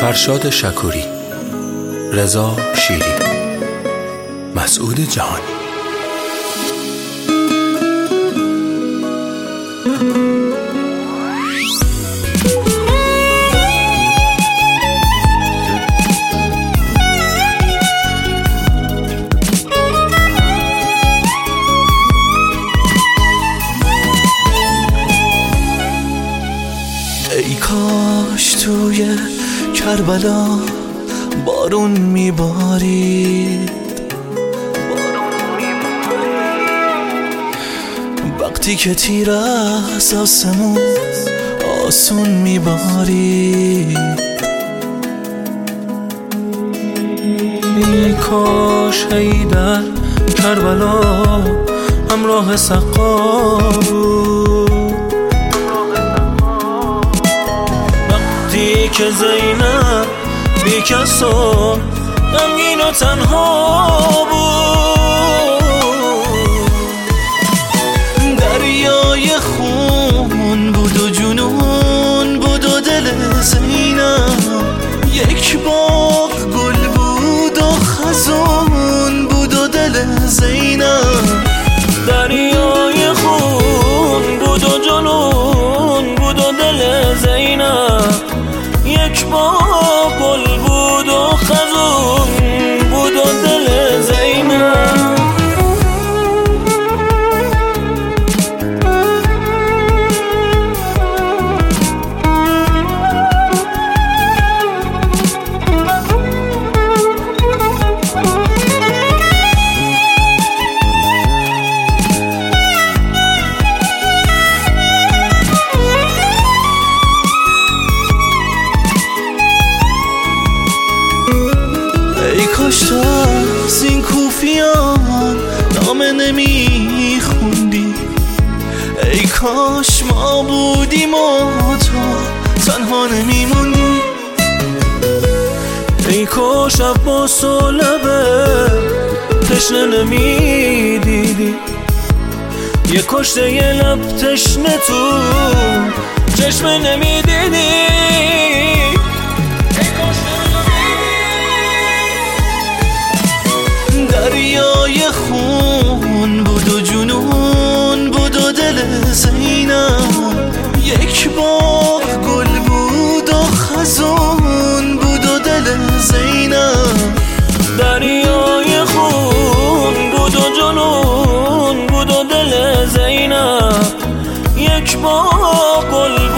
فرشاد شکوری رضا شیری مسعود جهانی ای کاش توی کربلا بارون میبارید. وقتی که تیر از آسمون آسون میبارید. ای کاش ای در کربلا همراه سقا بود. که زینب بی کس و غمگین و تنها بود. نامه نمیخوندی. ای کاش ما بودیم و تو تنها نمیموندی. ای کاش عباس و لبه تشنه نمی‌دیدی. یه کشته یه لب تشنه تو چشم نمی‌دیدی. زینب. یک با گل